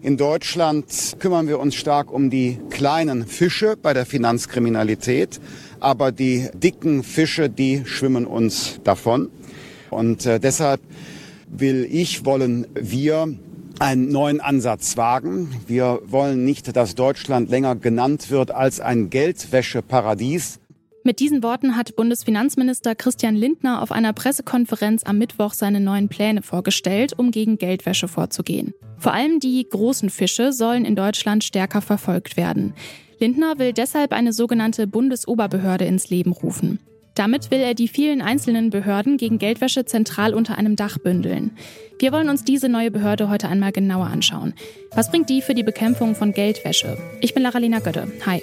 In Deutschland kümmern wir uns stark um die kleinen Fische bei der Finanzkriminalität, aber die dicken Fische, die schwimmen uns davon. Und äh, deshalb will ich, wollen wir einen neuen Ansatz wagen. Wir wollen nicht, dass Deutschland länger genannt wird als ein Geldwäscheparadies. Mit diesen Worten hat Bundesfinanzminister Christian Lindner auf einer Pressekonferenz am Mittwoch seine neuen Pläne vorgestellt, um gegen Geldwäsche vorzugehen. Vor allem die großen Fische sollen in Deutschland stärker verfolgt werden. Lindner will deshalb eine sogenannte Bundesoberbehörde ins Leben rufen. Damit will er die vielen einzelnen Behörden gegen Geldwäsche zentral unter einem Dach bündeln. Wir wollen uns diese neue Behörde heute einmal genauer anschauen. Was bringt die für die Bekämpfung von Geldwäsche? Ich bin Laralina Götte. Hi.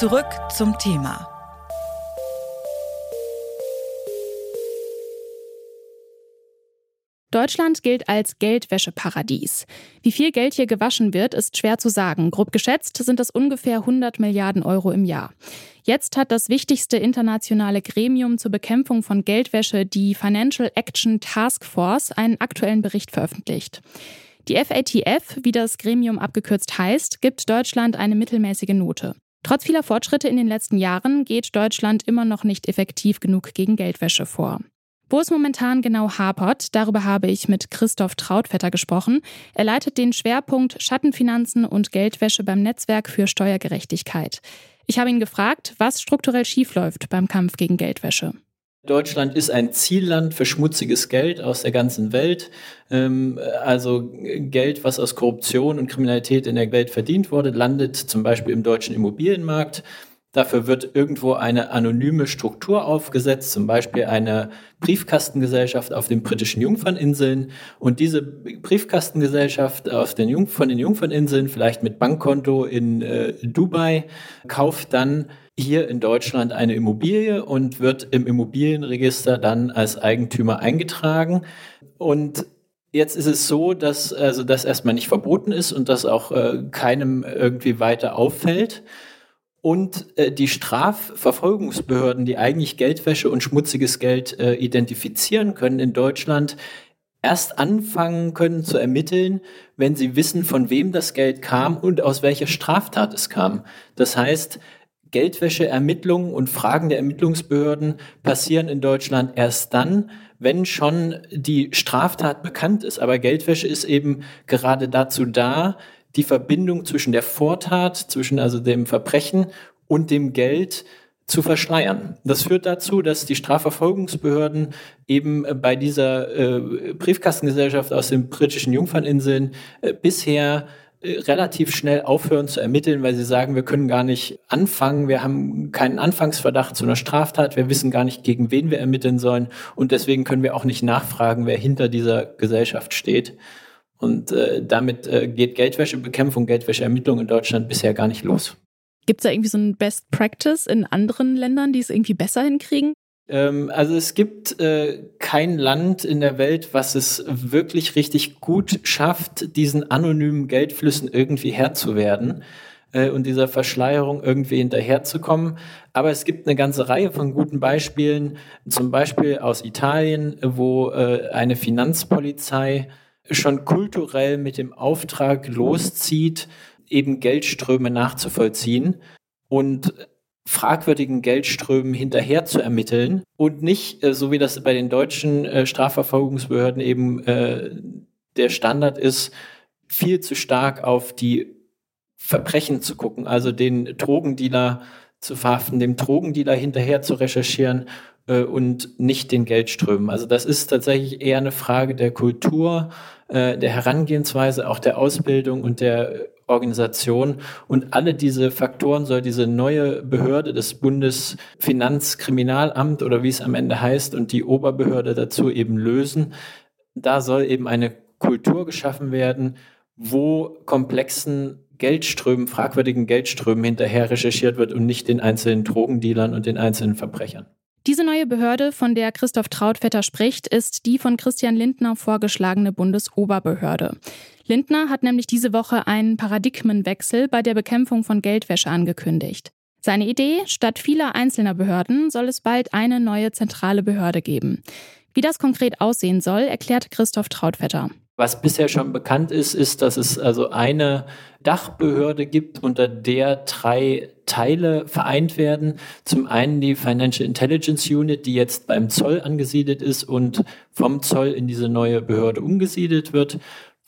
Zurück zum Thema. Deutschland gilt als Geldwäscheparadies. Wie viel Geld hier gewaschen wird, ist schwer zu sagen. Grob geschätzt sind es ungefähr 100 Milliarden Euro im Jahr. Jetzt hat das wichtigste internationale Gremium zur Bekämpfung von Geldwäsche, die Financial Action Task Force, einen aktuellen Bericht veröffentlicht. Die FATF, wie das Gremium abgekürzt heißt, gibt Deutschland eine mittelmäßige Note. Trotz vieler Fortschritte in den letzten Jahren geht Deutschland immer noch nicht effektiv genug gegen Geldwäsche vor. Wo es momentan genau hapert, darüber habe ich mit Christoph Trautvetter gesprochen. Er leitet den Schwerpunkt Schattenfinanzen und Geldwäsche beim Netzwerk für Steuergerechtigkeit. Ich habe ihn gefragt, was strukturell schiefläuft beim Kampf gegen Geldwäsche. Deutschland ist ein Zielland für schmutziges Geld aus der ganzen Welt. Ähm, also Geld, was aus Korruption und Kriminalität in der Welt verdient wurde, landet zum Beispiel im deutschen Immobilienmarkt. Dafür wird irgendwo eine anonyme Struktur aufgesetzt, zum Beispiel eine Briefkastengesellschaft auf den britischen Jungferninseln. Und diese Briefkastengesellschaft auf den Jung von den Jungferninseln, vielleicht mit Bankkonto in äh, Dubai, kauft dann hier in Deutschland eine Immobilie und wird im Immobilienregister dann als Eigentümer eingetragen. Und Jetzt ist es so, dass also das erstmal nicht verboten ist und das auch äh, keinem irgendwie weiter auffällt und äh, die Strafverfolgungsbehörden, die eigentlich Geldwäsche und schmutziges Geld äh, identifizieren können in Deutschland, erst anfangen können zu ermitteln, wenn sie wissen, von wem das Geld kam und aus welcher Straftat es kam. Das heißt, Geldwäscheermittlungen und Fragen der Ermittlungsbehörden passieren in Deutschland erst dann, wenn schon die Straftat bekannt ist. Aber Geldwäsche ist eben gerade dazu da, die Verbindung zwischen der Vortat, zwischen also dem Verbrechen und dem Geld zu verschleiern. Das führt dazu, dass die Strafverfolgungsbehörden eben bei dieser äh, Briefkastengesellschaft aus den britischen Jungferninseln äh, bisher relativ schnell aufhören zu ermitteln, weil sie sagen, wir können gar nicht anfangen, wir haben keinen Anfangsverdacht zu einer Straftat, wir wissen gar nicht, gegen wen wir ermitteln sollen und deswegen können wir auch nicht nachfragen, wer hinter dieser Gesellschaft steht. Und äh, damit äh, geht Geldwäschebekämpfung, Geldwäscheermittlung in Deutschland bisher gar nicht los. Gibt es da irgendwie so ein Best Practice in anderen Ländern, die es irgendwie besser hinkriegen? Ähm, also es gibt äh, kein Land in der Welt, was es wirklich richtig gut schafft, diesen anonymen Geldflüssen irgendwie Herr zu werden äh, und dieser Verschleierung irgendwie hinterherzukommen. Aber es gibt eine ganze Reihe von guten Beispielen, zum Beispiel aus Italien, wo äh, eine Finanzpolizei schon kulturell mit dem Auftrag loszieht, eben Geldströme nachzuvollziehen und fragwürdigen Geldströmen hinterher zu ermitteln und nicht, äh, so wie das bei den deutschen äh, Strafverfolgungsbehörden eben äh, der Standard ist, viel zu stark auf die Verbrechen zu gucken, also den Drogendealer zu verhaften, dem Drogendealer hinterher zu recherchieren äh, und nicht den Geldströmen. Also das ist tatsächlich eher eine Frage der Kultur, äh, der Herangehensweise, auch der Ausbildung und der Organisation. Und alle diese Faktoren soll diese neue Behörde des Bundesfinanzkriminalamt oder wie es am Ende heißt und die Oberbehörde dazu eben lösen. Da soll eben eine Kultur geschaffen werden, wo komplexen Geldströmen, fragwürdigen Geldströmen hinterher recherchiert wird und nicht den einzelnen Drogendealern und den einzelnen Verbrechern. Diese neue Behörde, von der Christoph Trautvetter spricht, ist die von Christian Lindner vorgeschlagene Bundesoberbehörde. Lindner hat nämlich diese Woche einen Paradigmenwechsel bei der Bekämpfung von Geldwäsche angekündigt. Seine Idee, statt vieler einzelner Behörden soll es bald eine neue zentrale Behörde geben. Wie das konkret aussehen soll, erklärt Christoph Trautvetter. Was bisher schon bekannt ist, ist, dass es also eine Dachbehörde gibt, unter der drei Teile vereint werden. Zum einen die Financial Intelligence Unit, die jetzt beim Zoll angesiedelt ist und vom Zoll in diese neue Behörde umgesiedelt wird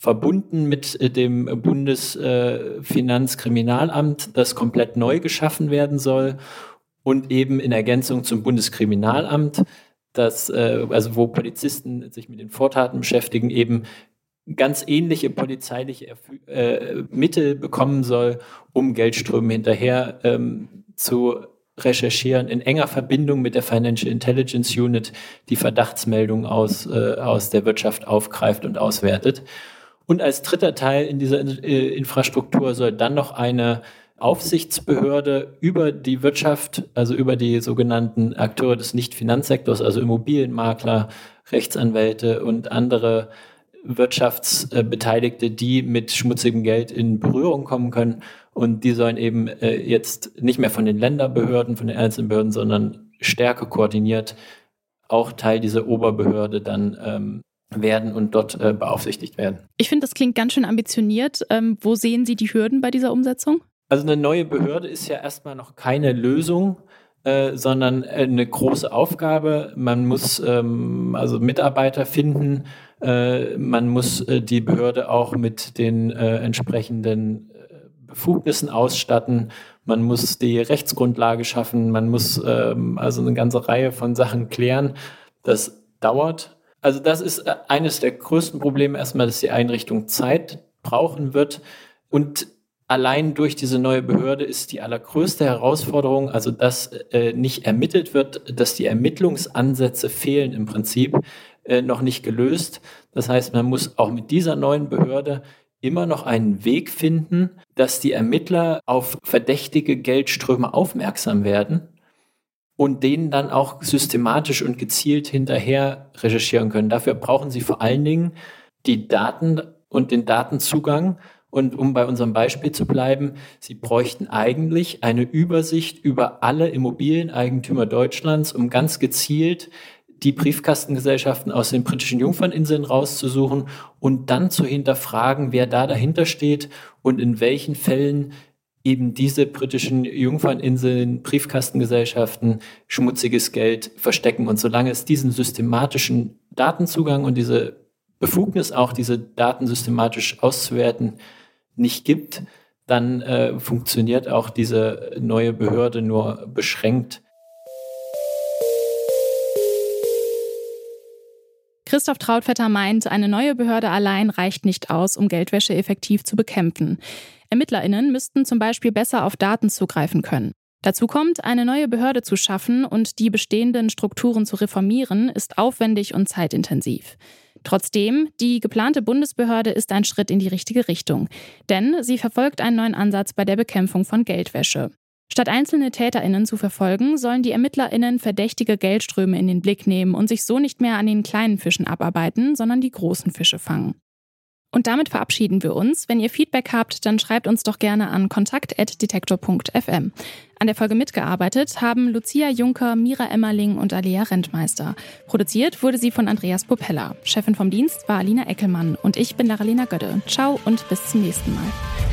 verbunden mit äh, dem Bundesfinanzkriminalamt, das komplett neu geschaffen werden soll und eben in Ergänzung zum Bundeskriminalamt, das, äh, also wo Polizisten sich mit den Vortaten beschäftigen, eben ganz ähnliche polizeiliche äh, Mittel bekommen soll, um Geldströme hinterher ähm, zu recherchieren, in enger Verbindung mit der Financial Intelligence Unit, die Verdachtsmeldungen aus, äh, aus der Wirtschaft aufgreift und auswertet. Und als dritter Teil in dieser äh, Infrastruktur soll dann noch eine Aufsichtsbehörde über die Wirtschaft, also über die sogenannten Akteure des Nicht-Finanzsektors, also Immobilienmakler, Rechtsanwälte und andere Wirtschaftsbeteiligte, die mit schmutzigem Geld in Berührung kommen können. Und die sollen eben äh, jetzt nicht mehr von den Länderbehörden, von den einzelnen Behörden, sondern stärker koordiniert auch Teil dieser Oberbehörde dann ähm, werden und dort äh, beaufsichtigt werden. Ich finde, das klingt ganz schön ambitioniert. Ähm, wo sehen Sie die Hürden bei dieser Umsetzung? Also eine neue Behörde ist ja erstmal noch keine Lösung. Äh, sondern eine große Aufgabe. Man muss ähm, also Mitarbeiter finden, äh, man muss äh, die Behörde auch mit den äh, entsprechenden äh, Befugnissen ausstatten, man muss die Rechtsgrundlage schaffen, man muss ähm, also eine ganze Reihe von Sachen klären. Das dauert also das ist äh, eines der größten Probleme erstmal, dass die Einrichtung Zeit brauchen wird. Und allein durch diese neue Behörde ist die allergrößte Herausforderung, also dass äh, nicht ermittelt wird, dass die Ermittlungsansätze fehlen im Prinzip, äh, noch nicht gelöst. Das heißt, man muss auch mit dieser neuen Behörde immer noch einen Weg finden, dass die Ermittler auf verdächtige Geldströme aufmerksam werden und denen dann auch systematisch und gezielt hinterher recherchieren können. Dafür brauchen sie vor allen Dingen die Daten und den Datenzugang. Und um bei unserem Beispiel zu bleiben, sie bräuchten eigentlich eine Übersicht über alle Immobilieneigentümer Deutschlands, um ganz gezielt die Briefkastengesellschaften aus den britischen Jungferninseln rauszusuchen und dann zu hinterfragen, wer da dahinter steht und in welchen Fällen eben diese britischen Jungferninseln, Briefkastengesellschaften schmutziges Geld verstecken. Und solange es diesen systematischen Datenzugang und diese Befugnis, auch diese Daten systematisch auszuwerten, nicht gibt, dann äh, funktioniert auch diese neue Behörde nur beschränkt. Christoph Trautvetter meint, eine neue Behörde allein reicht nicht aus, um Geldwäsche effektiv zu bekämpfen. ErmittlerInnen müssten zum Beispiel besser auf Daten zugreifen können. Dazu kommt, eine neue Behörde zu schaffen und die bestehenden Strukturen zu reformieren, ist aufwendig und zeitintensiv. Trotzdem, die geplante Bundesbehörde ist ein Schritt in die richtige Richtung, denn sie verfolgt einen neuen Ansatz bei der Bekämpfung von Geldwäsche. Statt einzelne Täterinnen zu verfolgen, sollen die Ermittlerinnen verdächtige Geldströme in den Blick nehmen und sich so nicht mehr an den kleinen Fischen abarbeiten, sondern die großen Fische fangen. Und damit verabschieden wir uns. Wenn ihr Feedback habt, dann schreibt uns doch gerne an kontakt.detektor.fm. An der Folge mitgearbeitet haben Lucia Juncker, Mira Emmerling und Alea Rentmeister. Produziert wurde sie von Andreas Popella. Chefin vom Dienst war Alina Eckelmann und ich bin Laralina Gödde. Ciao und bis zum nächsten Mal.